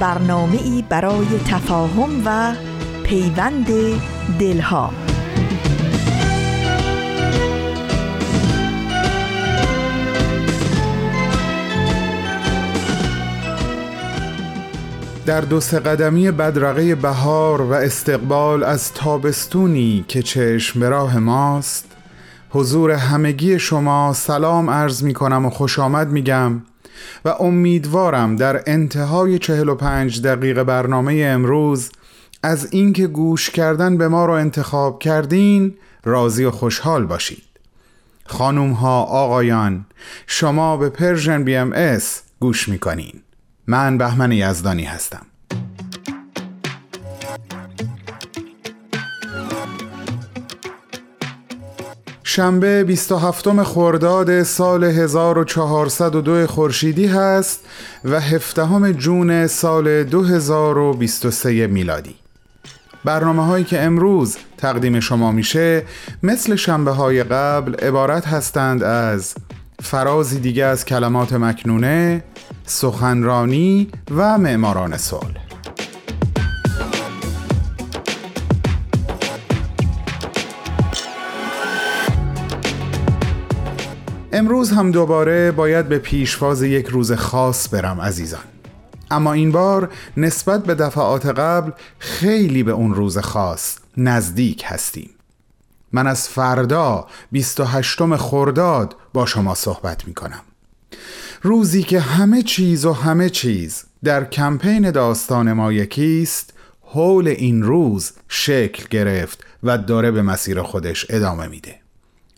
برنامه ای برای تفاهم و پیوند دلها. در دو سه قدمی بدرقه بهار و استقبال از تابستونی که چشم به راه ماست حضور همگی شما سلام عرض می کنم و خوش آمد می گم و امیدوارم در انتهای 45 دقیقه برنامه امروز از اینکه گوش کردن به ما رو انتخاب کردین راضی و خوشحال باشید. خانوم ها آقایان شما به Persian BMS گوش می‌کنین. من بهمن یزدانی هستم. شنبه 27 خرداد سال 1402 خورشیدی هست و 17 جون سال 2023 میلادی. برنامه هایی که امروز تقدیم شما میشه مثل شنبه های قبل عبارت هستند از فرازی دیگه از کلمات مکنونه سخنرانی و معماران صلح. امروز هم دوباره باید به پیشواز یک روز خاص برم عزیزان. اما این بار نسبت به دفعات قبل خیلی به اون روز خاص نزدیک هستیم. من از فردا 28 خرداد با شما صحبت می کنم روزی که همه چیز و همه چیز در کمپین داستان ما یکیست حول این روز شکل گرفت و داره به مسیر خودش ادامه میده.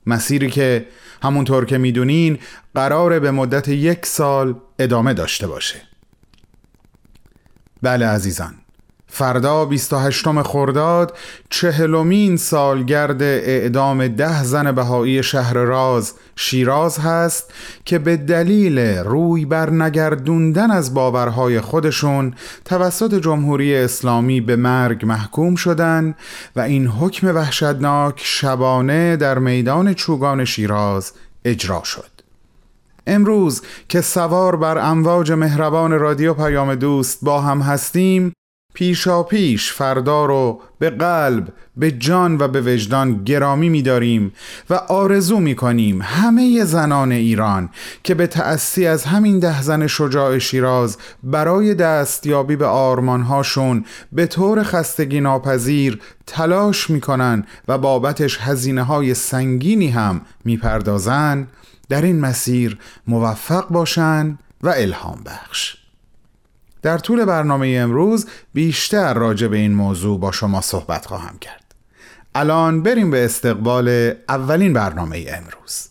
مسیری که همونطور که می‌دونین قراره به مدت یک سال ادامه داشته باشه. بله عزیزان. فردا 28 خرداد چهلمین سالگرد اعدام ده زن بهایی شهر راز شیراز هست که به دلیل روی بر نگردوندن از باورهای خودشون توسط جمهوری اسلامی به مرگ محکوم شدن و این حکم وحشتناک شبانه در میدان چوگان شیراز اجرا شد. امروز که سوار بر امواج مهربان رادیو پیام دوست با هم هستیم پیشا پیش فردا رو به قلب به جان و به وجدان گرامی می‌داریم و آرزو می‌کنیم همه زنان ایران که به تأسی از همین ده زن شجاع شیراز برای دستیابی به آرمانهاشون به طور خستگی ناپذیر تلاش می‌کنن و بابتش هزینه های سنگینی هم می‌پردازن در این مسیر موفق باشن و الهام بخش. در طول برنامه امروز بیشتر راجع به این موضوع با شما صحبت خواهم کرد. الان بریم به استقبال اولین برنامه امروز.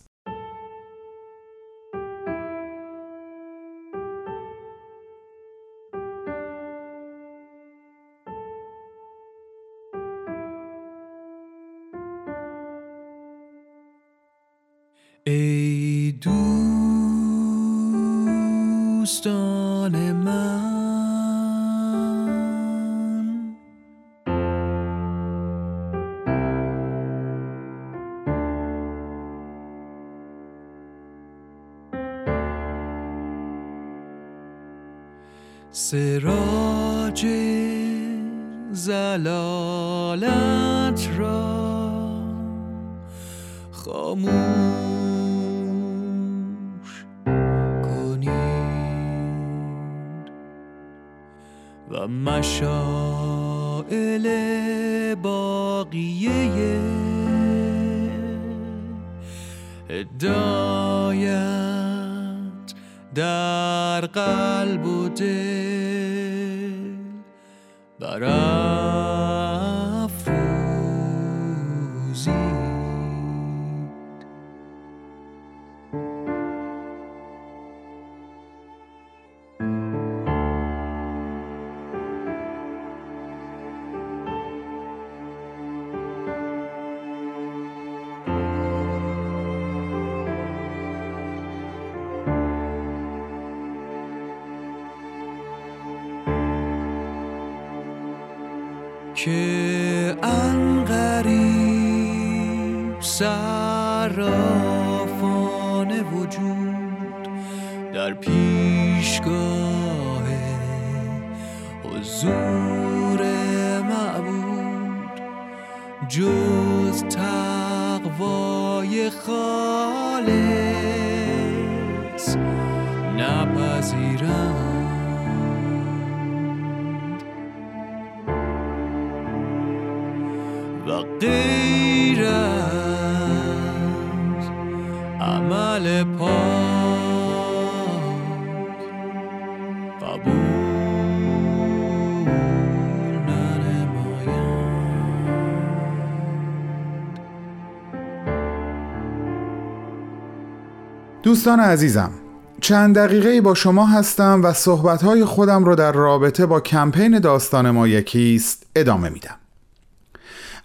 سراج زلالت را خاموش کنید و مشاعل باقیه هدایت در قلب و but I. جز تقوای خالص نپذیرم. دوستان عزیزم چند دقیقه با شما هستم و صحبتهای خودم رو در رابطه با کمپین داستان ما یکیست ادامه میدم.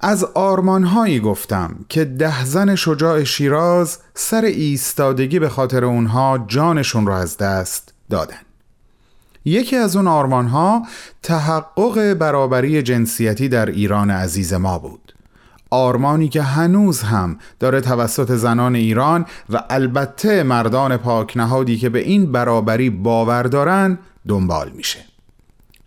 از آرمانهایی گفتم که ده زن شجاع شیراز سر ایستادگی به خاطر اونها جانشون رو از دست دادن. یکی از اون آرمانها تحقق برابری جنسیتی در ایران عزیز ما بود. آرمانی که هنوز هم داره توسط زنان ایران و البته مردان پاکنهادی که به این برابری باور دارن دنبال میشه.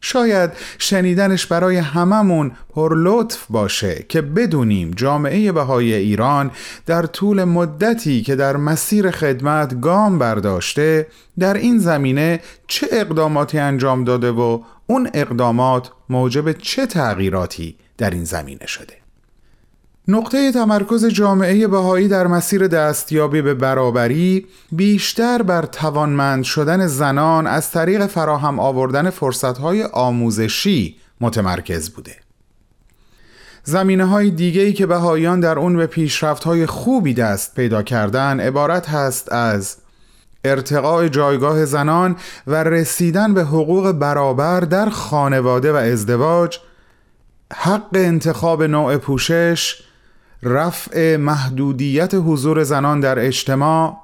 شاید شنیدنش برای هممون پرلطف باشه که بدونیم جامعه بهای ایران در طول مدتی که در مسیر خدمت گام برداشته در این زمینه چه اقداماتی انجام داده و اون اقدامات موجب چه تغییراتی در این زمینه شده. نقطه تمرکز جامعه بهایی در مسیر دستیابی به برابری بیشتر بر توانمند شدن زنان از طریق فراهم آوردن فرصتهای آموزشی متمرکز بوده. زمینه های دیگه که بهاییان در اون به پیشرفت های خوبی دست پیدا کردن عبارت هست از ارتقاء جایگاه زنان و رسیدن به حقوق برابر در خانواده و ازدواج حق انتخاب نوع پوشش رفع محدودیت حضور زنان در اجتماع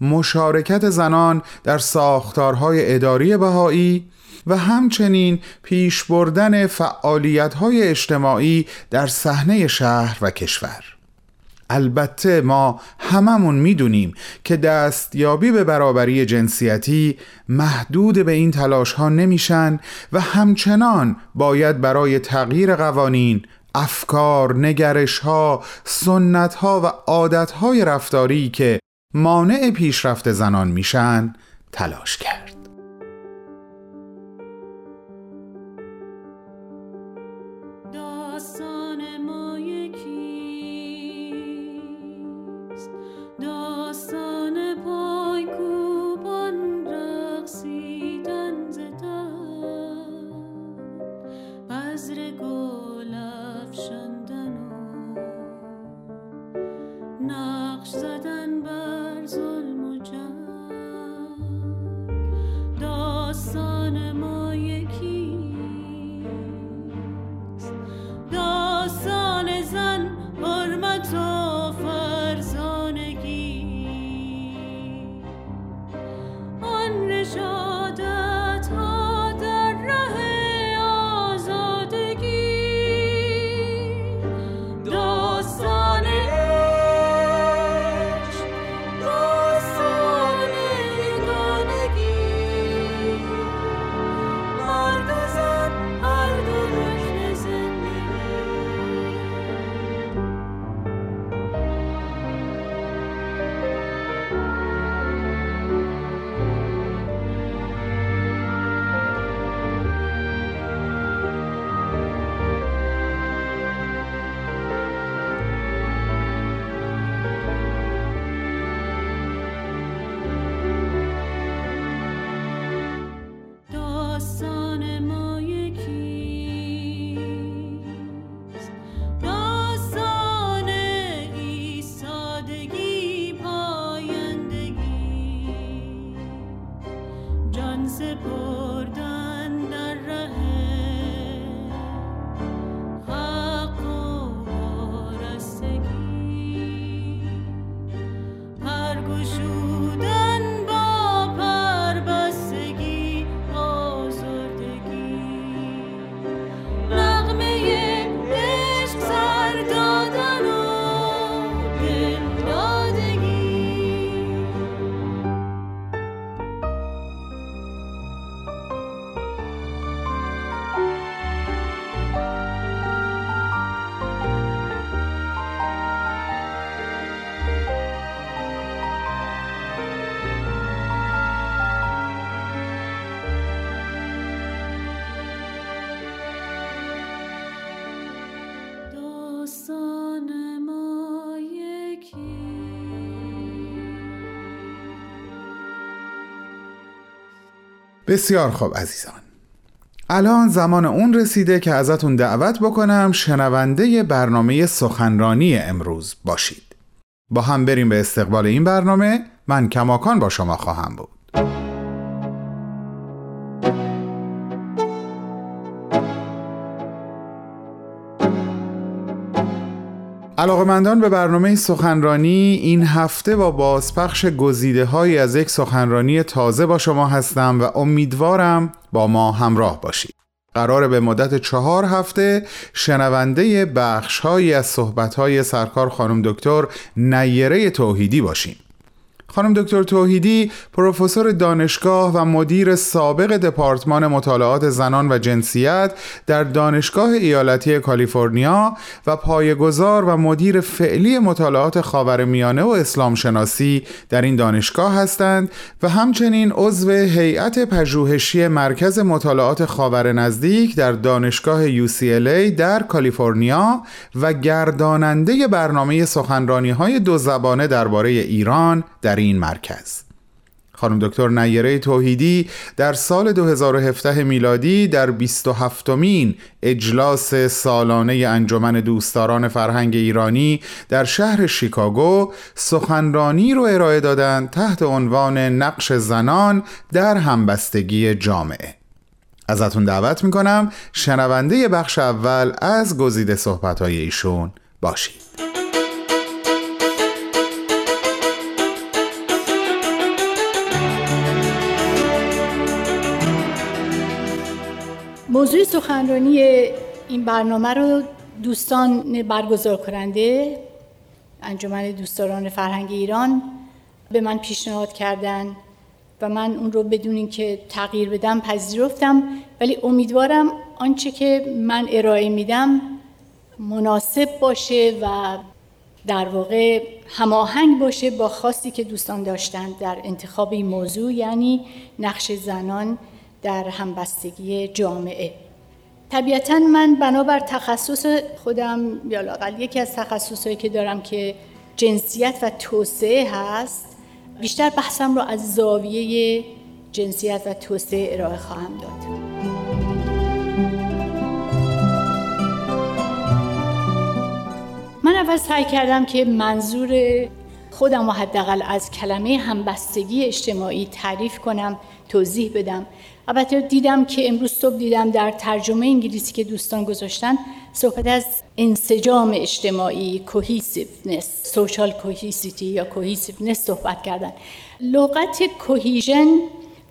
مشارکت زنان در ساختارهای اداری بهایی و همچنین پیش بردن فعالیت‌های اجتماعی در صحنه شهر و کشور. البته ما هممون می‌دونیم که دستیابی به برابری جنسیتی محدود به این تلاش ها نمیشن و همچنان باید برای تغییر قوانین افکار، نگرش ها، سنت ها و عادت های رفتاری که مانع پیشرفت زنان میشن تلاش کرد. بسیار خوب عزیزان. الان زمان اون رسیده که ازتون دعوت بکنم شنونده برنامه سخنرانی امروز باشید. با هم بریم به استقبال این برنامه. من کماکان با شما خواهم بود. علاقمندان به برنامه سخنرانی این هفته با بازپخش گزیده های از یک سخنرانی تازه با شما هستم و امیدوارم با ما همراه باشید. قرار به مدت چهار هفته شنونده بخش های از صحبت های سرکار خانم دکتر نیره توحیدی باشیم. خانم دکتر توحیدی پروفسور دانشگاه و مدیر سابق دپارتمان مطالعات زنان و جنسیت در دانشگاه ایالتی کالیفرنیا و پایه‌گذار و مدیر فعلی مطالعات خاورمیانه و اسلام شناسی در این دانشگاه هستند و همچنین عضو هیئت پژوهشی مرکز مطالعات خاور نزدیک در دانشگاه UCLA در کالیفرنیا و گرداننده برنامه سخنرانی های دو زبانه درباره ایران در این مرکز. خانم دکتر نیره توحیدی در سال 2017 میلادی در 27 مین اجلاس سالانه انجمن دوستداران فرهنگ ایرانی در شهر شیکاگو سخنرانی رو ارائه دادند تحت عنوان نقش زنان در همبستگی جامعه. ازتون دعوت می‌کنم شنونده بخش اول از گزیده صحبتهای ایشون باشید. موضوع سخنرانی این برنامه رو دوستان برگزار کننده انجمن دوستداران فرهنگ ایران به من پیشنهاد کردن و من اون رو بدون اینکه تغییر بدم پذیرفتم. ولی امیدوارم آنچه که من ارائه میدم مناسب باشه و در واقع هماهنگ باشه با خواستی که دوستان داشتند در انتخاب این موضوع یعنی نقش زنان در همبستگی جامعه. طبیعتا من بنابر تخصص خودم یا لاقل یکی از تخصصهایی که دارم که جنسیت و توسعه هست بیشتر بحثم رو از زاویه جنسیت و توسعه ارائه خواهم داد. من اول سعی کردم که منظور خودم و حداقل از کلمه همبستگی اجتماعی تعریف کنم توضیح بدم. البته دیدم که امروز صبح دیدم در ترجمه انگلیسی که دوستان گذاشتن صحبت از انسجام اجتماعی کوهیسیونس سوشال کوهیسیتی یا کوهیسیونس صحبت کردن. لغت کوهیژن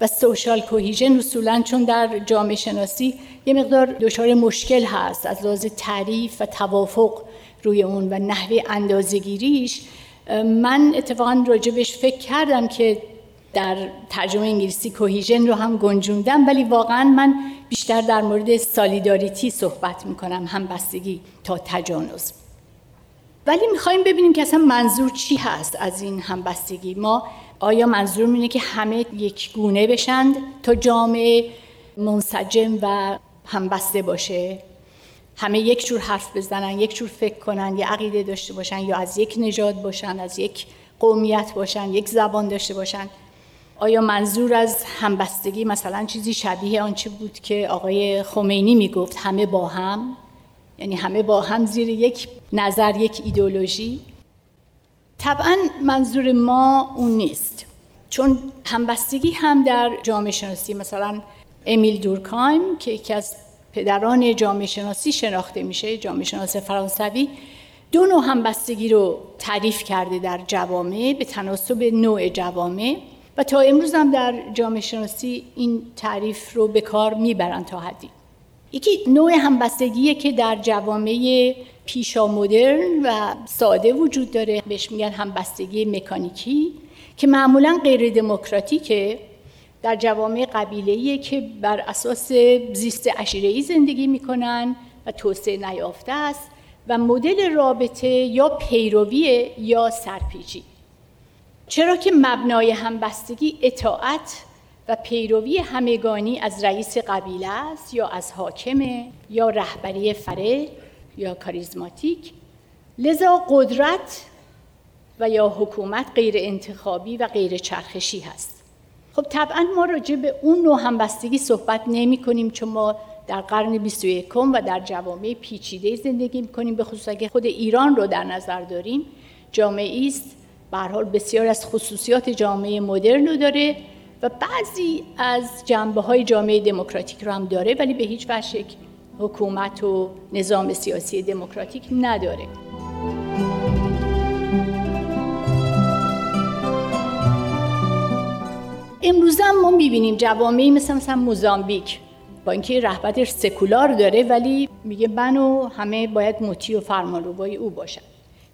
و سوشال کوهیژن اصولا چون در جامعه شناسی یه مقدار دچار مشکل هست از لحاظ تعریف و توافق روی اون و نحوه اندازهگیریش من اتفاقا راجبش فکر کردم که در ترجمه انگلیسی کوهیژن رو هم گنجوندم ولی واقعا من بیشتر در مورد سالیداریتی صحبت می‌کنم هم بستگی تا تجانز ولی می‌خوایم ببینیم که اصلا منظور چی هست از این همبستگی؟ ما آیا منظور اینه که همه یک گونه بشند تا جامعه منسجم و همبسته باشه؟ همه یک جور حرف بزنن یک جور فکر کنن یا عقیده داشته باشن یا از یک نژاد باشن از یک قومیت باشن یک زبان داشته باشن؟ آیا منظور از همبستگی مثلا چیزی شبیه آنچه بود که آقای خمینی می‌گفت همه با هم؟ یعنی همه با هم زیر یک نظر یک ایدولوژی طبعا منظور ما اون نیست. چون همبستگی هم در جامعه شناسی مثلا امیل دورکایم که یکی از پدران جامعه شناسی شناخته میشه جامعه شناس فرانسوی دو نوع همبستگی رو تعریف کرده در جوامع به تناسب نوع جوامع. و تا امروز هم در جامعه شناسی این تعریف رو به کار می‌برن تا حدی. یکی نوع همبستگیه که در جوامع پیشا مدرن و ساده وجود داره بهش میگن همبستگی مکانیکی که معمولا غیر دموکراتیکه در جوامع قبیله‌ایه که بر اساس زیست عشیره‌ای زندگی می‌کنن و توسعه نیافته است و مدل رابطه یا پیروی یا سرپیچی. چرا که مبنای همبستگی اطاعت و پیروی همگانی از رئیس قبیله است یا از حاکمه یا رهبری فرد یا کاریزماتیک؟ لذا قدرت و یا حکومت غیر انتخابی و غیر چرخشی هست. خب طبعا ما راجع به اون نوع همبستگی صحبت نمی کنیم چون ما در قرن 21 و در جوامع پیچیده زندگی می‌کنیم به خصوص اگه خود ایران رو در نظر داریم. جامعه است به حال بسیار از خصوصیات جامعه مدرن رو داره و بعضی از جنبه های جامعه دموکراتیک رو هم داره ولی به هیچ وجه حکومت و نظام سیاسی دموکراتیک نداره. امروز هم ما می‌بینیم جوامعی مثل مثلا موزامبیک با اینکه رهبر سکولار داره ولی میگه من و همه باید مطیع و فرمانروای او باشن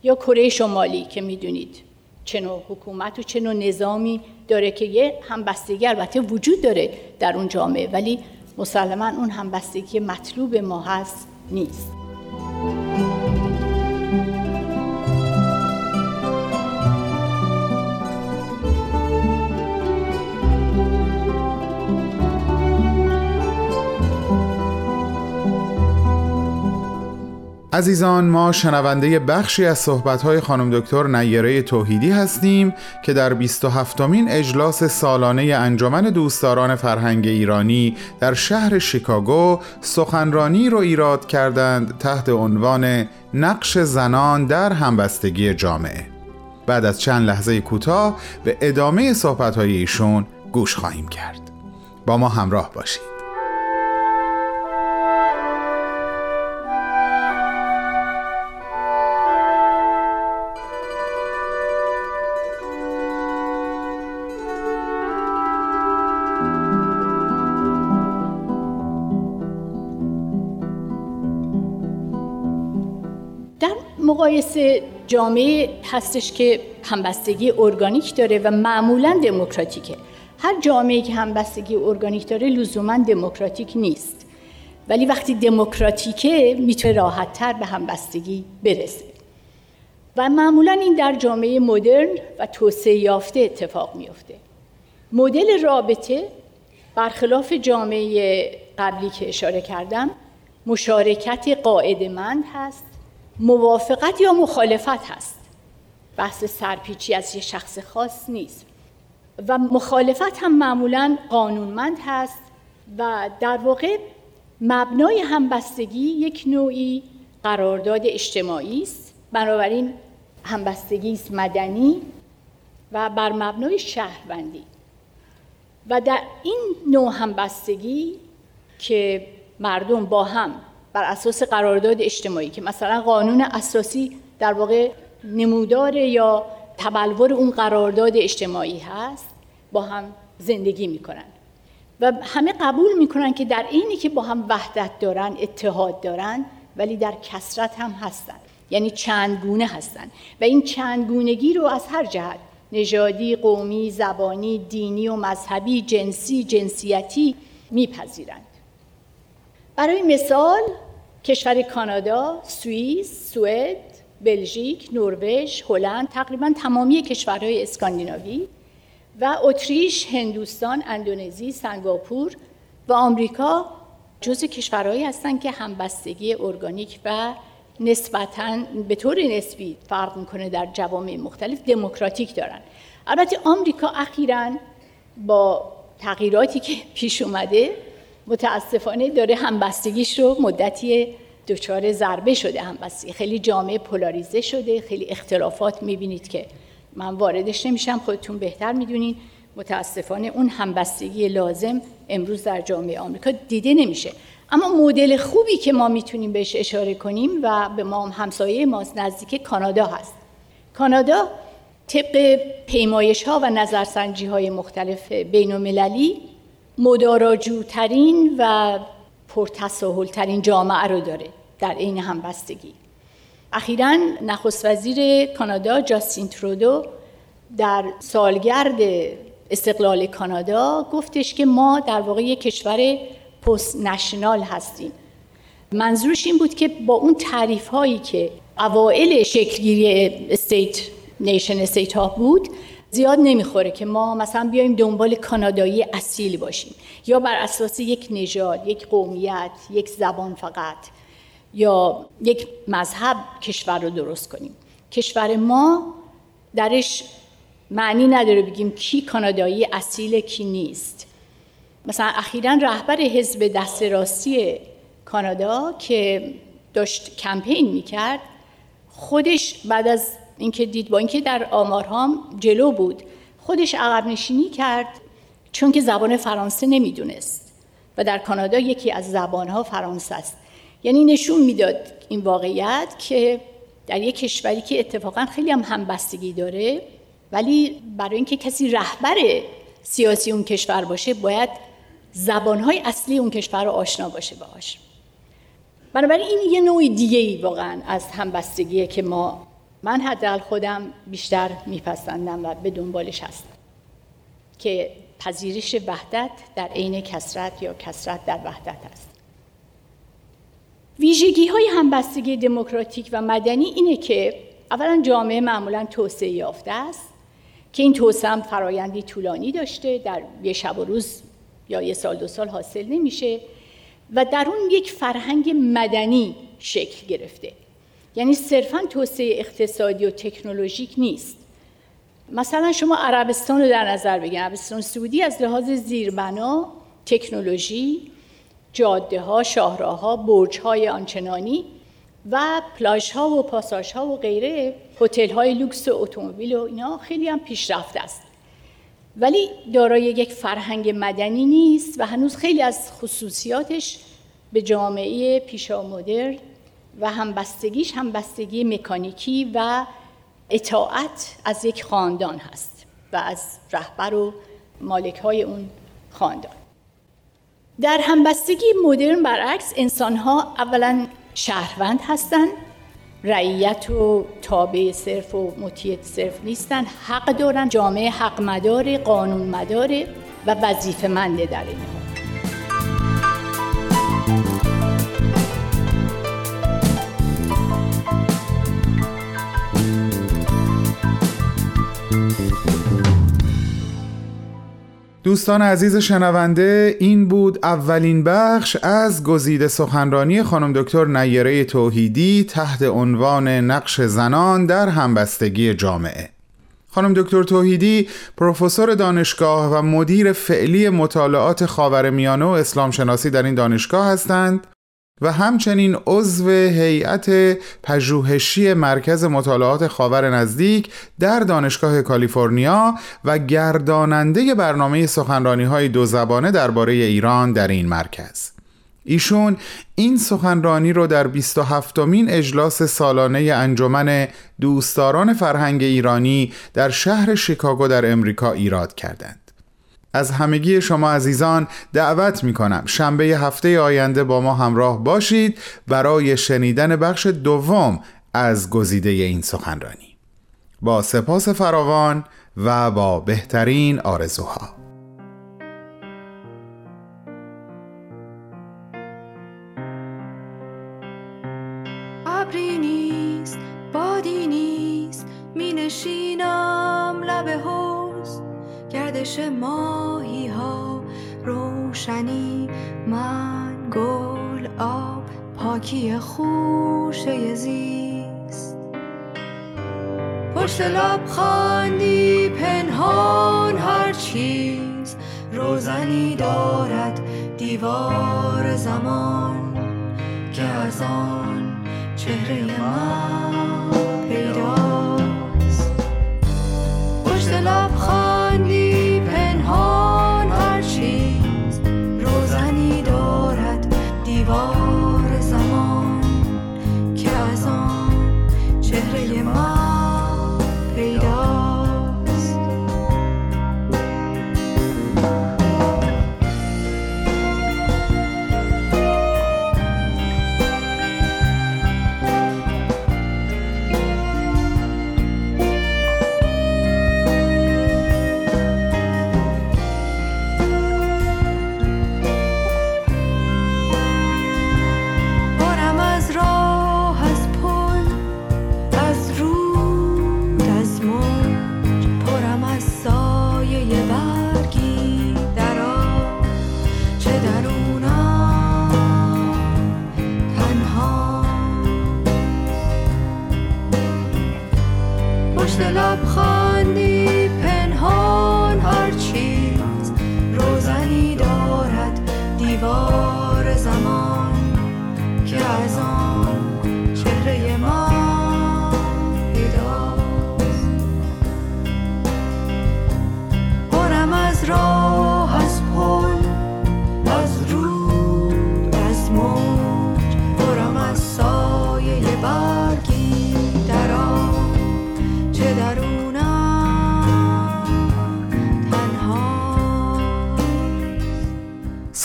یا کره شمالی که می‌دونید. چه نوع حکومت و چه نوع نظامی داره که یه همبستگی البته وجود داره در اون جامعه ولی مسلما اون همبستگی مطلوب ما هست نیست. عزیزان ما شنونده بخشی از صحبت‌های خانم دکتر نیره توحیدی هستیم که در 27 مین اجلاس سالانه انجمن دوستداران فرهنگ ایرانی در شهر شیکاگو سخنرانی رو ایراد کردند تحت عنوان نقش زنان در همبستگی جامعه. بعد از چند لحظه کوتاه به ادامه صحبت‌های ایشون گوش خواهیم کرد. با ما همراه باشید. مقایسه جامعه هستش که همبستگی ارگانیک داره و معمولا دموکراتیکه. هر جامعه که همبستگی ارگانیک داره لزوما دموکراتیک نیست. ولی وقتی دموکراتیکه می‌تونه راحتتر به همبستگی برسه. و معمولا این در جامعه مدرن و توسعه یافته اتفاق میفته مدل رابطه برخلاف جامعه قبلی که اشاره کردم مشارکت قاعدمند هست موافقت یا مخالفت هست؟ بحث سرپیچی از یه شخص خاص نیست. و مخالفت هم معمولا قانونمند هست و در واقع مبنای همبستگی یک نوعی قرارداد اجتماعی است. بنابراین همبستگی است مدنی و بر مبنای شهروندی. و در این نوع همبستگی که مردم با هم بر اساس قرارداد اجتماعی که مثلا قانون اساسی در واقع نمودار یا تبلور اون قرارداد اجتماعی هست با هم زندگی می‌کنن. و همه قبول می‌کنن که در اینی که با هم وحدت دارن اتحاد دارن ولی در کسرت هم هستن. یعنی چند گونه هستن. و این چند گونگی رو از هر جهت نژادی، قومی، زبانی، دینی و مذهبی، جنسی، جنسیتی میپذیرند. برای مثال کشور کانادا، سوئیس، سوئد، بلژیک، نروژ، هلند، تقریبا تمامی کشورهای اسکاندیناوی و اتریش، هندوستان، اندونزی، سنگاپور و آمریکا جزء کشورهایی هستند که همبستگی ارگانیک و نسبتا به طور نسبی فرق می‌کنه در جوامع مختلف دموکراتیک دارن. البته آمریکا اخیرا با تغییراتی که پیش اومده متاسفانه داره همبستگیش رو مدتی دچار ضربه شده همبستگی. خیلی جامعه پولاریزه شده خیلی اختلافات می‌بینید که من واردش نمیشم خودتون بهتر می‌دونین. متاسفانه اون همبستگی لازم امروز در جامعه آمریکا دیده نمیشه. اما مدل خوبی که ما می‌تونیم بهش اشاره کنیم و به ما همسایه ماست نزدیک کانادا هست. کانادا طبق پیمایش ها و نظرسنجی های مختلف بین المللی مداراجوترین و پرتساهلترین جامعه رو داره در عین همبستگی. اخیرا نخست وزیر کانادا جاستین ترودو در سالگرد استقلال کانادا گفتش که ما در واقع یک کشور post-national هستیم. منظورش این بود که با اون تعریف هایی که اوائل شکلگیری state nation state ها بود زیاد نمی‌خوره که ما مثلا بیایم دنبال کانادایی اصیل باشیم. یا بر اساس یک نژاد یک قومیت یک زبان فقط یا یک مذهب کشور رو درست کنیم. کشور ما درش معنی نداره بگیم کی کانادایی اصیل کی نیست. مثلا اخیرا رهبر حزب دست راستی کانادا که داشت کمپین می‌کرد خودش بعد از اینکه دید با اینکه در آمارهام جلو بود خودش عقب نشینی کرد چون که زبان فرانسه نمی‌دونست و در کانادا یکی از زبانها فرانسه است. یعنی نشون می‌داد این واقعیت که در یک کشوری که اتفاقا خیلی هم همبستگی داره ولی برای اینکه کسی رهبر سیاسی اون کشور باشه باید زبانهای اصلی اون کشور رو آشنا باشه باهاش. بنابراین این یه نوع دیگه ای واقعا از همبستگیه که ما من حداقل خودم بیشتر میپسندم و به دنبالش هستم که پذیرش وحدت در عین کسرت یا کسرت در وحدت است. ویژگی های همبستگی دموکراتیک و مدنی اینه که اولا جامعه معمولا توسعه یافته است که این توسعه هم فرایندی طولانی داشته در یه شب و روز یا یه سال دو سال حاصل نمیشه و در اون یک فرهنگ مدنی شکل گرفته. یعنی صرفا توسعه اقتصادی و تکنولوژیک نیست. مثلا شما عربستان رو در نظر بگیرید. عربستان سعودی از لحاظ زیربنا تکنولوژی جاده ها شاهراها برج های آنچنانی و پلاژ ها و پاساژ ها و غیره هتل های لوکس و اتومبیل و اینا خیلی هم پیشرفته است. ولی دارای یک فرهنگ مدنی نیست و هنوز خیلی از خصوصیاتش به جامعه پیشا مدرن و همبستگیش همبستگی مکانیکی و اطاعت از یک خاندان هست و از رهبر و مالک های اون خاندان. در همبستگی مدرن برعکس انسان ها اولا شهروند هستند رعیت و تابع صرف و مطیع صرف نیستن حق دارن جامعه حق مداره قانون مداره و وظیفه منده در این دوستان عزیز شنونده این بود اولین بخش از گزیده سخنرانی خانم دکتر نیره توحیدی تحت عنوان نقش زنان در همبستگی جامعه. خانم دکتر توحیدی پروفسور دانشگاه و مدیر فعلی مطالعات خاورمیانه و اسلام شناسی در این دانشگاه هستند. و همچنین عضو هیئت پژوهشی مرکز مطالعات خاور نزدیک در دانشگاه کالیفرنیا و گرداننده برنامه سخنرانی های دو زبانه درباره ایران در این مرکز. ایشون این سخنرانی رو در 27 مین اجلاس سالانه انجمن دوستداران فرهنگ ایرانی در شهر شیکاگو در امریکا ایراد کردند. از همگی شما عزیزان دعوت می کنم شنبه هفته آینده با ما همراه باشید برای شنیدن بخش دوم از گزیده این سخنرانی. با سپاس فراوان و با بهترین آرزوها. ابری نیست می نشینم لب حوز گردش ماهی آب پاکی خوشه زیست. پشت لب خاندی پنهان هر چیز. روزنی دارد دیوار زمان که از آن چهره من پیداست. پشت لب خاندی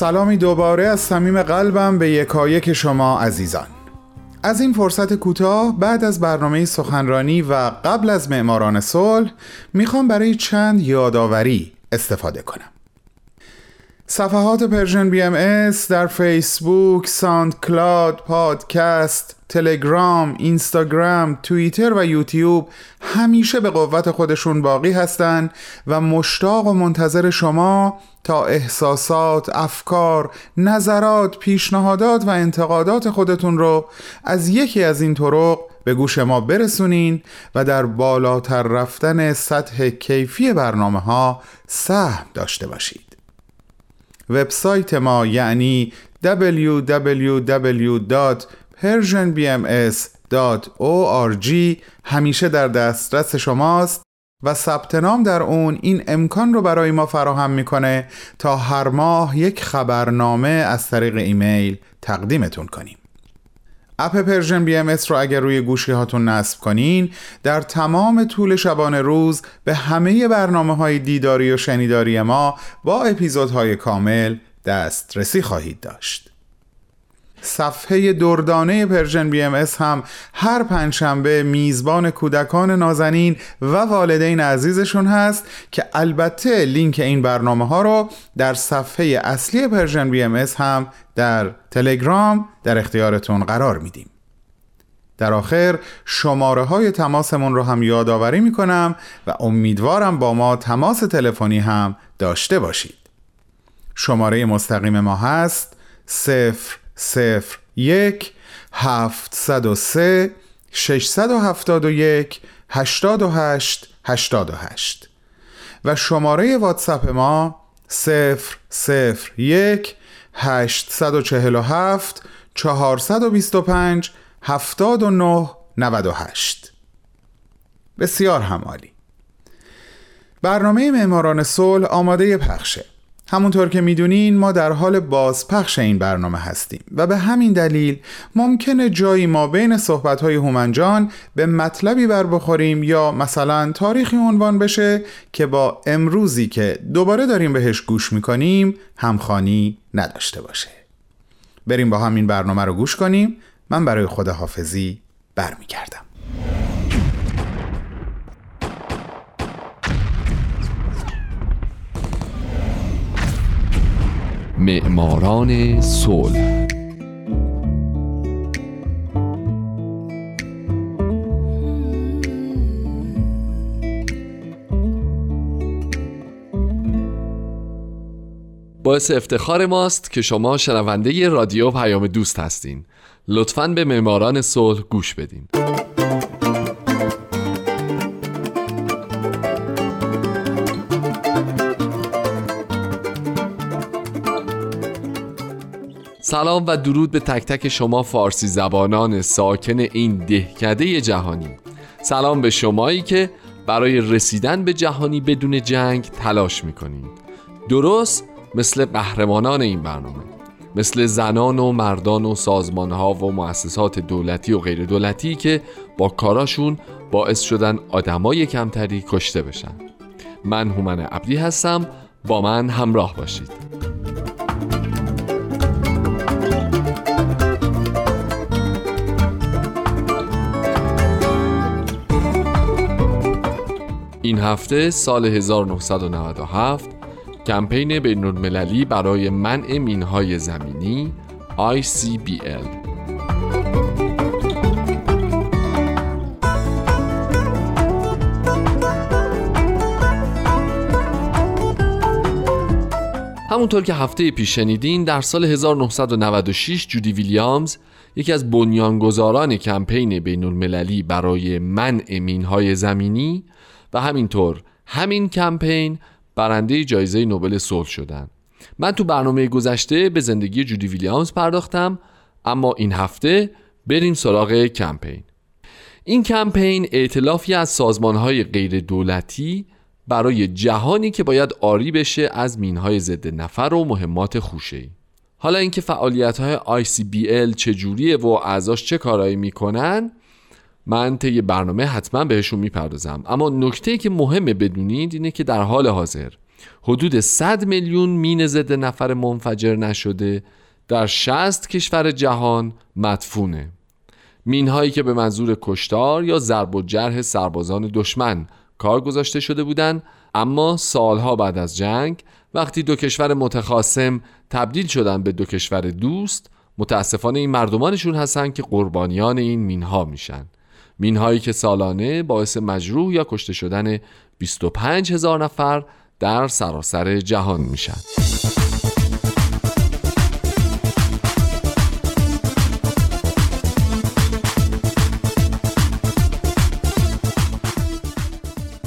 سلامی دوباره از صمیم قلبم به یکایک شما عزیزان. از این فرصت کوتاه بعد از برنامه سخنرانی و قبل از معماران صلح می‌خوام برای چند یادآوری استفاده کنم. صفحات Persian BMS در فیسبوک، ساند کلاد، پادکست، تلگرام، اینستاگرام، توییتر و یوتیوب همیشه به قوت خودشون باقی هستند و مشتاق و منتظر شما تا احساسات، افکار، نظرات، پیشنهادات و انتقادات خودتون رو از یکی از این طرق به گوش ما برسونین و در بالاتر رفتن سطح کیفی برنامه ها سهم داشته باشید وبسایت ما یعنی www.persianbms.org همیشه در دسترس شماست و ثبت نام در اون این امکان رو برای ما فراهم می‌کنه تا هر ماه یک خبرنامه از طریق ایمیل تقدیمتون کنیم. اپ Persian BMS رو اگر روی گوشی هاتون نصب کنین در تمام طول شبانه روز به همه برنامه های دیداری و شنیداری ما با اپیزودهای کامل دسترسی خواهید داشت. صفحه دردانه Persian BMS هم هر پنجشنبه میزبان کودکان نازنین و والدین عزیزشون هست که البته لینک این برنامه ها رو در صفحه اصلی Persian BMS هم در تلگرام در اختیارتون قرار میدیم. در آخر شماره های تماسمون رو هم یادآوری می‌کنم و امیدوارم با ما تماس تلفنی هم داشته باشید. شماره مستقیم ما هست صفر صفر یک هفتصد و سه ششصد و هفتاد و یک هشتاد و هشت هشتاد و هشت. و شماره واتساپ ما صفر صفر یک هشتصد و چهل و هفت چهارصد و بیست و پنج هفتاد و نه نود و هشت. بسیار همالی. برنامه معماران صلح آماده پخشه. همونطور که می‌دونین ما در حال بازپخش این برنامه هستیم و به همین دلیل ممکنه جایی ما بین صحبتهای هومنجان به مطلبی بر بخوریم یا مثلا تاریخی عنوان بشه که با امروزی که دوباره داریم بهش گوش می‌کنیم همخانی نداشته باشه. بریم با همین برنامه رو گوش کنیم. من برای خداحافظی برمیگردم. معماران صلح. باعث افتخار ماست که شما شنونده رادیو پیام دوست هستین. لطفاً به معماران صلح گوش بدین. سلام و درود به تک تک شما فارسی زبانان ساکن این دهکده جهانی. سلام به شمایی که برای رسیدن به جهانی بدون جنگ تلاش می‌کنید درست مثل قهرمانان این برنامه مثل زنان و مردان و سازمانها و مؤسسات دولتی و غیر دولتی که با کاراشون باعث شدن آدمای کمتری کشته بشن. من هومن عبدی هستم با من همراه باشید. این هفته سال 1997 کمپین بین المللی برای منع مینهای زمینی ICBL همونطور که هفته پیش شنیدین در سال 1996 جودی ویلیامز یکی از بنیانگذاران کمپین بین المللی برای منع مینهای زمینی و همینطور همین کمپین برنده جایزه نوبل صلح شدن. من تو برنامه گذشته به زندگی جودی ویلیامز پرداختم اما این هفته بریم سراغ کمپین. این کمپین ائتلافی از سازمانهای غیر دولتی برای جهانی که باید آری بشه از مینهای ضد نفر و مهمات خوشه‌ای. حالا اینکه فعالیت های ICBL چجوریه و اعضاش چه کارایی می‌کنن من طی برنامه حتما بهشون می‌پردازم. اما نکته که مهمه بدونید اینه که در حال حاضر حدود 100 میلیون مین ضد نفر منفجر نشده در 60 کشور جهان مدفونه. مین هایی که به منظور کشتار یا ضرب و جرح سربازان دشمن کار گذاشته شده بودند اما سالها بعد از جنگ وقتی دو کشور متخاصم تبدیل شدن به دو کشور دوست متاسفانه این مردمانشون هستن که قربانیان این مینها میشن. مینهایی که سالانه باعث مجروح یا کشته شدن 25 هزار نفر در سراسر جهان میشن.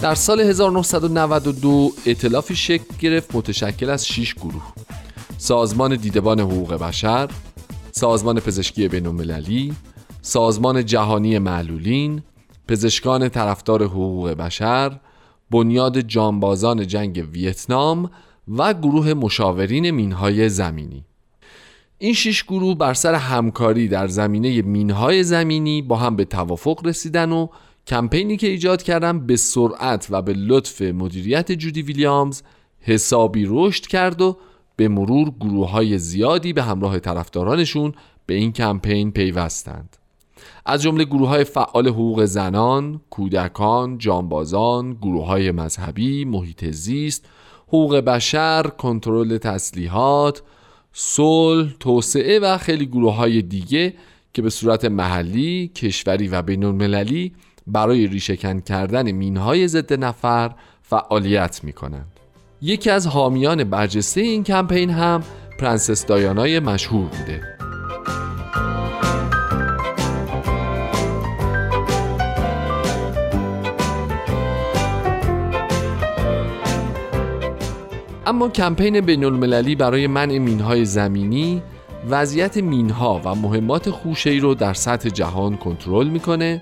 در سال 1992 اطلافی شکل گرفت متشکل از 6 گروه. سازمان دیدبان حقوق بشر سازمان پزشکی بین المللی سازمان جهانی معلولین پزشکان طرفدار حقوق بشر بنیاد جانبازان جنگ ویتنام و گروه مشاورین مینهای زمینی. این شش گروه بر سر همکاری در زمینه مینهای زمینی با هم به توافق رسیدن و کمپینی که ایجاد کردن به سرعت و به لطف مدیریت جودی ویلیامز حسابی رشد کرد و به مرور گروه های زیادی به همراه طرفدارانشون به این کمپین پیوستند. از جمله گروه های فعال حقوق زنان، کودکان، جانبازان، گروه های مذهبی، محیط زیست، حقوق بشر، کنترل تسلیحات، صلح، توسعه و خیلی گروه های دیگه که به صورت محلی، کشوری و بین المللی برای ریشهکن کردن مینهای ضد نفر فعالیت می کنند. یکی از حامیان برجسته این کمپین هم پرنسس دایانای مشهور بوده اما کمپین بین المللی برای منع مینهای زمینی وضعیت مینها و مهمات خوشه‌ای رو در سطح جهان کنترل می‌کنه.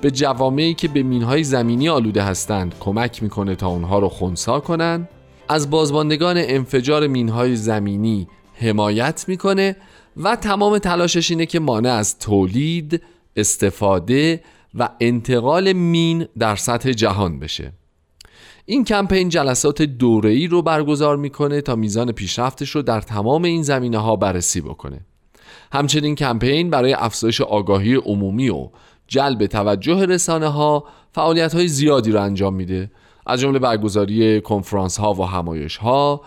به جوامعی که به مینهای زمینی آلوده هستند کمک می‌کنه تا اونها رو خونسا کنن. از بازماندگان انفجار مینهای زمینی حمایت می‌کنه و تمام تلاشش اینه که مانع از تولید، استفاده و انتقال مین در سطح جهان بشه. این کمپین جلسات دوره‌ای رو برگزار می‌کنه تا میزان پیشرفتش رو در تمام این زمینه ها بررسی بکنه. همچنین کمپین برای افزایش آگاهی عمومی و جلب توجه رسانه ها فعالیت های زیادی رو انجام میده. از جمله برگزاری کنفرانس ها و همایش ها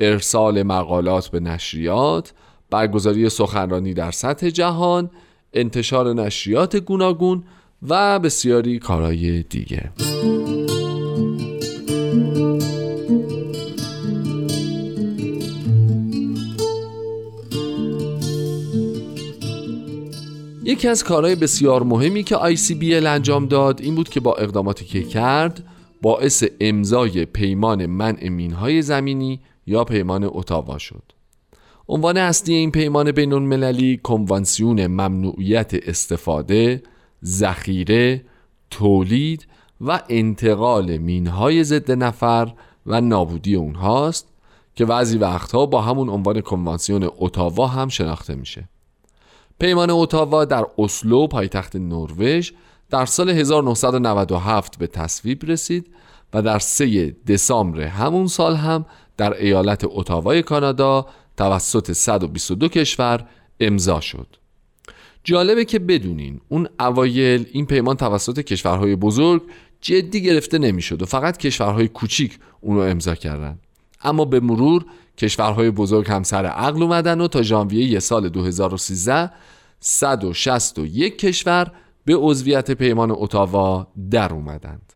ارسال مقالات به نشریات برگزاری سخنرانی در سطح جهان انتشار نشریات گوناگون و بسیاری کارهای دیگه. یکی از کارهای بسیار مهمی که ICBL انجام داد این بود که با اقداماتی که کرد باعث امضای پیمان منع مینهای زمینی یا پیمان اتاوا شد. عنوان اصلی این پیمان بین المللی کنوانسیون ممنوعیت استفاده، ذخیره، تولید و انتقال مینهای ضد نفر و نابودی اونهاست که بعضی وقتها با همون عنوان کنوانسیون اتاوا هم شناخته میشه. پیمان اتاوا در اسلو پایتخت نروژ در سال 1997 به تصویب رسید و در 3 دسامبر همون سال هم در ایالت اتاوای کانادا توسط 122 کشور امضا شد. جالبه که بدونین اون اوایل این پیمان توسط کشورهای بزرگ جدی گرفته نمی‌شد و فقط کشورهای کوچیک اون رو امضا کردن اما به مرور کشورهای بزرگ هم سر عقل اومدن و تا ژانویه سال 2013 161 کشور به عضویت پیمان اتاوا در اومدند.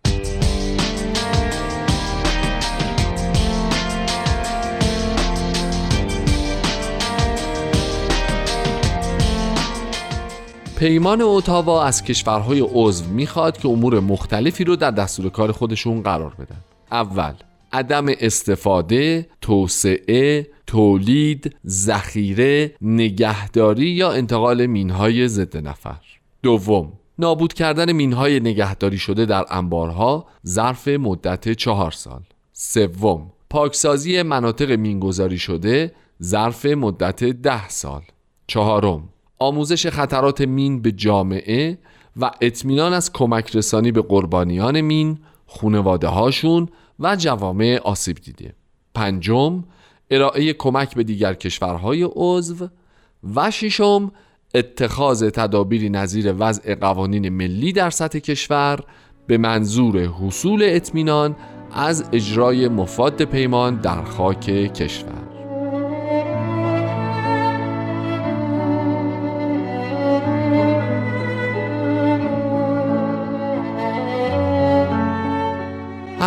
پیمان اتاوا از کشورهای عضو می‌خواد که امور مختلفی رو در دستور کار خودشون قرار بدن. اول عدم استفاده، توسعه، تولید، ذخیره، نگهداری یا انتقال مینهای ضد نفر. دوم نابود کردن مینهای نگهداری شده در انبارها ظرف مدت چهار سال. سوم پاکسازی مناطق مینگذاری شده ظرف مدت ده سال. چهارم آموزش خطرات مین به جامعه و اطمینان از کمک رسانی به قربانیان مین خونواده هاشون و جوامع آسیب دیده. پنجم ارائه کمک به دیگر کشورهای عضو. و ششم اتخاذ تدابیری نظیر وضع قوانین ملی در سطح کشور به منظور حصول اطمینان از اجرای مفاد پیمان در خاک کشور.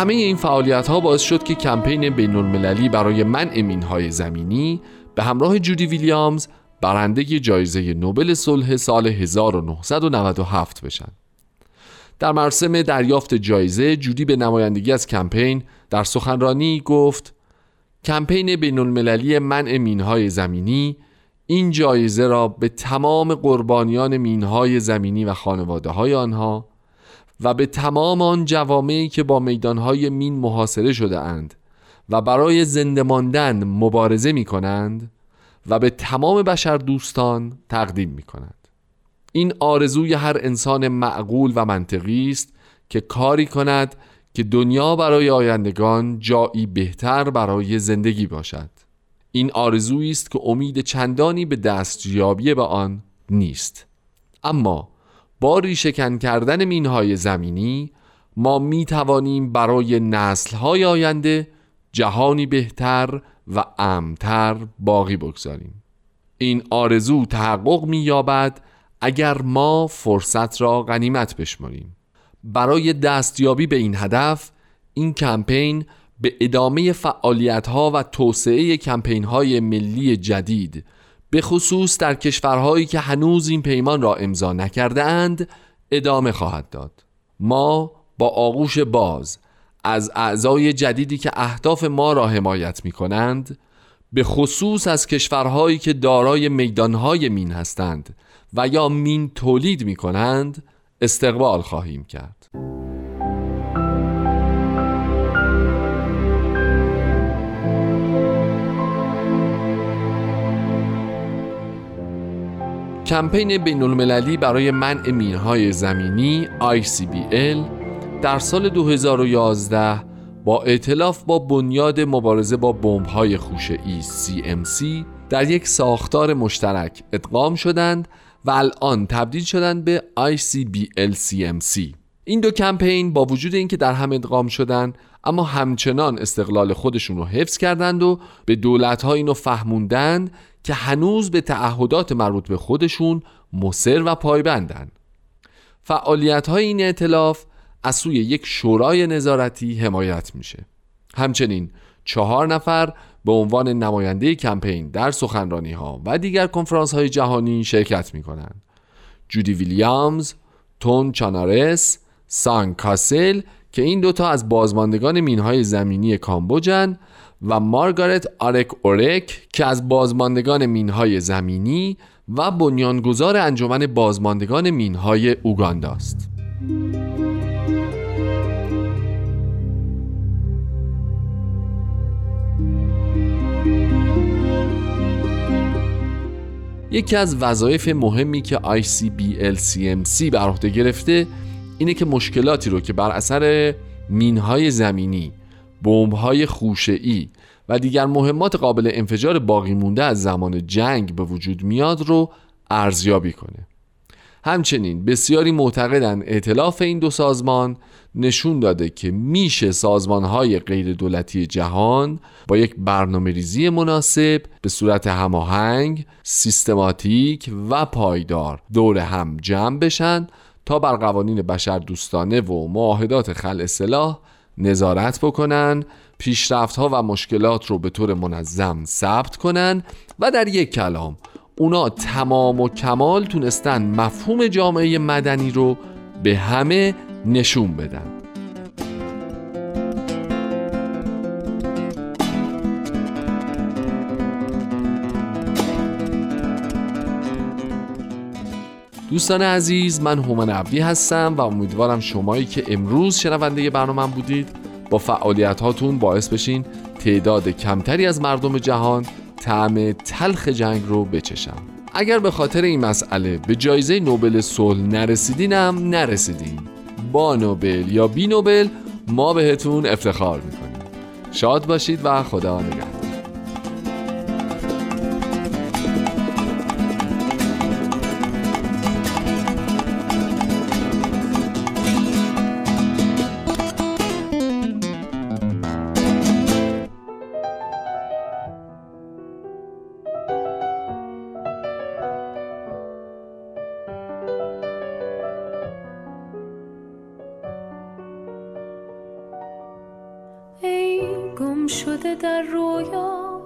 همه این فعالیت ها باعث شد که کمپین بین المللی برای منع مینهای زمینی به همراه جودی ویلیامز برنده جایزه نوبل صلح سال 1997 بشن. در مراسم دریافت جایزه جودی به نمایندگی از کمپین در سخنرانی گفت کمپین بین المللی منع مینهای زمینی این جایزه را به تمام قربانیان مینهای زمینی و خانواده های آنها و به تمام آن جوامعی که با میدانهای مین محاصره شده اند و برای زنده ماندن مبارزه می کنند و به تمام بشر دوستان تقدیم می کند. این آرزوی هر انسان معقول و منطقی است که کاری کند که دنیا برای آیندگان جایی بهتر برای زندگی باشد این آرزویی است که امید چندانی به دستیابی به آن نیست اما با ریشهکن کردن مینهای زمینی ما می توانیم برای نسلهای آینده جهانی بهتر و امتر باقی بگذاریم. این آرزو تحقق می یابد اگر ما فرصت را غنیمت بشماریم. برای دستیابی به این هدف این کمپین به ادامه فعالیت ها و توسعه کمپین های ملی جدید به خصوص در کشورهایی که هنوز این پیمان را امضا نکرده اند ادامه خواهد داد. ما با آغوش باز از اعضای جدیدی که اهداف ما را حمایت می کنند به خصوص از کشورهایی که دارای میدانهای مین هستند و یا مین تولید می کنند استقبال خواهیم کرد. کمپین بین المللی برای منع مینهای زمینی ICBL در سال 2011 با ائتلاف با بنیاد مبارزه با بمب‌های خوشه‌ای CMC در یک ساختار مشترک ادغام شدند و الان تبدیل شدند به ICBL-CMC این دو کمپین با وجود اینکه در هم ادغام شدند اما همچنان استقلال خودشون رو حفظ کردند و به دولت‌ها اینو فهموندند که هنوز به تعهدات مربوط به خودشون مصر و پایبندن فعالیت های این اعتلاف از سوی یک شورای نظارتی حمایت میشه همچنین چهار نفر به عنوان نماینده کمپین در سخنرانی ها و دیگر کنفرانس های جهانی شرکت می کنند. جودی ویلیامز، تون چانارس، سان کاسل که این دوتا از بازماندگان مینهای زمینی کامبوجن و مارگارت آرک اورک که از بازماندگان مینهای زمینی و بنیانگذار انجمن بازماندگان مینهای اوگاندا است. یکی از وظایف مهمی که ICBL-CMC بر عهده گرفته اینه که مشکلاتی رو که بر اثر مینهای زمینی بمب‌های خوشه‌ای و دیگر مهمات قابل انفجار باقی مونده از زمان جنگ به وجود میاد رو ارزیابی کنه. همچنین بسیاری معتقدند ائتلاف این دو سازمان نشون داده که میشه سازمانهای غیر دولتی جهان با یک برنامه ریزی مناسب به صورت هماهنگ، سیستماتیک و پایدار دور هم جمع بشن تا بر قوانین بشر دوستانه و معاهدات خلع سلاح نظارت بکنن پیشرفت ها و مشکلات رو به طور منظم ثبت کنن و در یک کلام اونا تمام و کمال تونستن مفهوم جامعه مدنی رو به همه نشون بدن. دوستان عزیز من هومن عبدی هستم و امیدوارم شمایی که امروز شنونده برنامه بودید با فعالیت هاتون باعث بشین تعداد کمتری از مردم جهان طعم تلخ جنگ رو بچشم. اگر به خاطر این مسئله به جایزه نوبل صلح نرسیدینم نرسیدین. با نوبل یا بی نوبل ما بهتون افتخار می‌کنیم. شاد باشید و خدا نگهدار. در رویا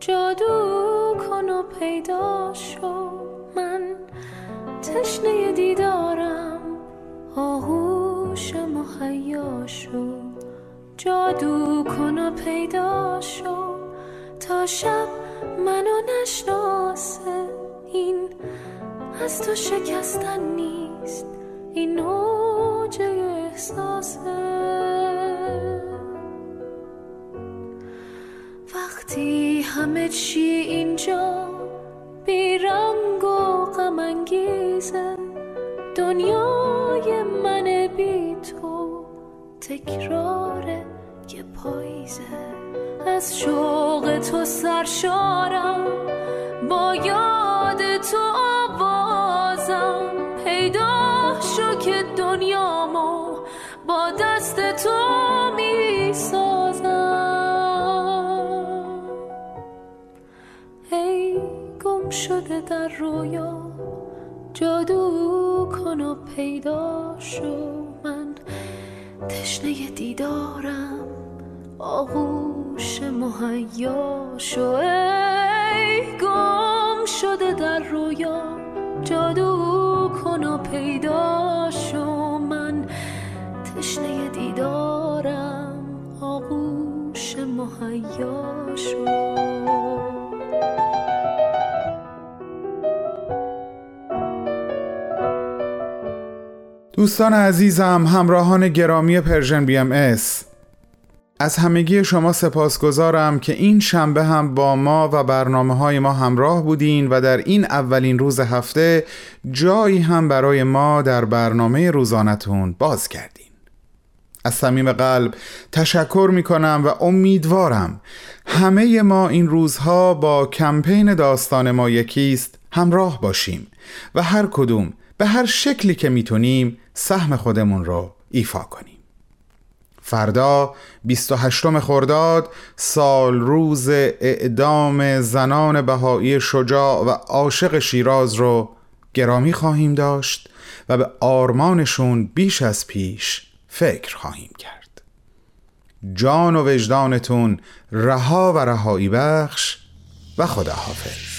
جادو کن و پیدا شو. من تشنه دیدارم آغوش مهیا شو جادو کن و پیدا شو. تا شب منو نشناسه. این از تو شکستن نیست این اوج احساسه. وقتی همه چی اینجا بیرنگ و غم انگیزه دنیای من بی تو تکرار یه پاییزه. از شوق تو سرشارم با یاد تو آوازم. پیدا شو که دنیامو با دست تو می شده در رویا. جادو کن و پیدا شو. من تشنه دیدارم آغوش مهیا شو. ای گم شده در رویا. جادو کن و پیدا شو. من تشنه دیدارم آغوش مهیا شو. دوستان عزیزم همراهان گرامی Persian BMS از همگی شما سپاسگزارم که این شنبه هم با ما و برنامه های ما همراه بودین و در این اولین روز هفته جایی هم برای ما در برنامه روزانتون باز کردین. از صمیم قلب تشکر می کنم و امیدوارم همه ما این روزها با کمپین داستان ما یکیست همراه باشیم و هر کدوم به هر شکلی که می‌تونیم سهم خودمون رو ایفا کنیم. فردا 28 خرداد سال روز اعدام زنان بهایی شجاع و عاشق شیراز رو گرامی خواهیم داشت و به آرمانشون بیش از پیش فکر خواهیم کرد. جان و وجدانتون رها و رهایی بخش و خداحافظ.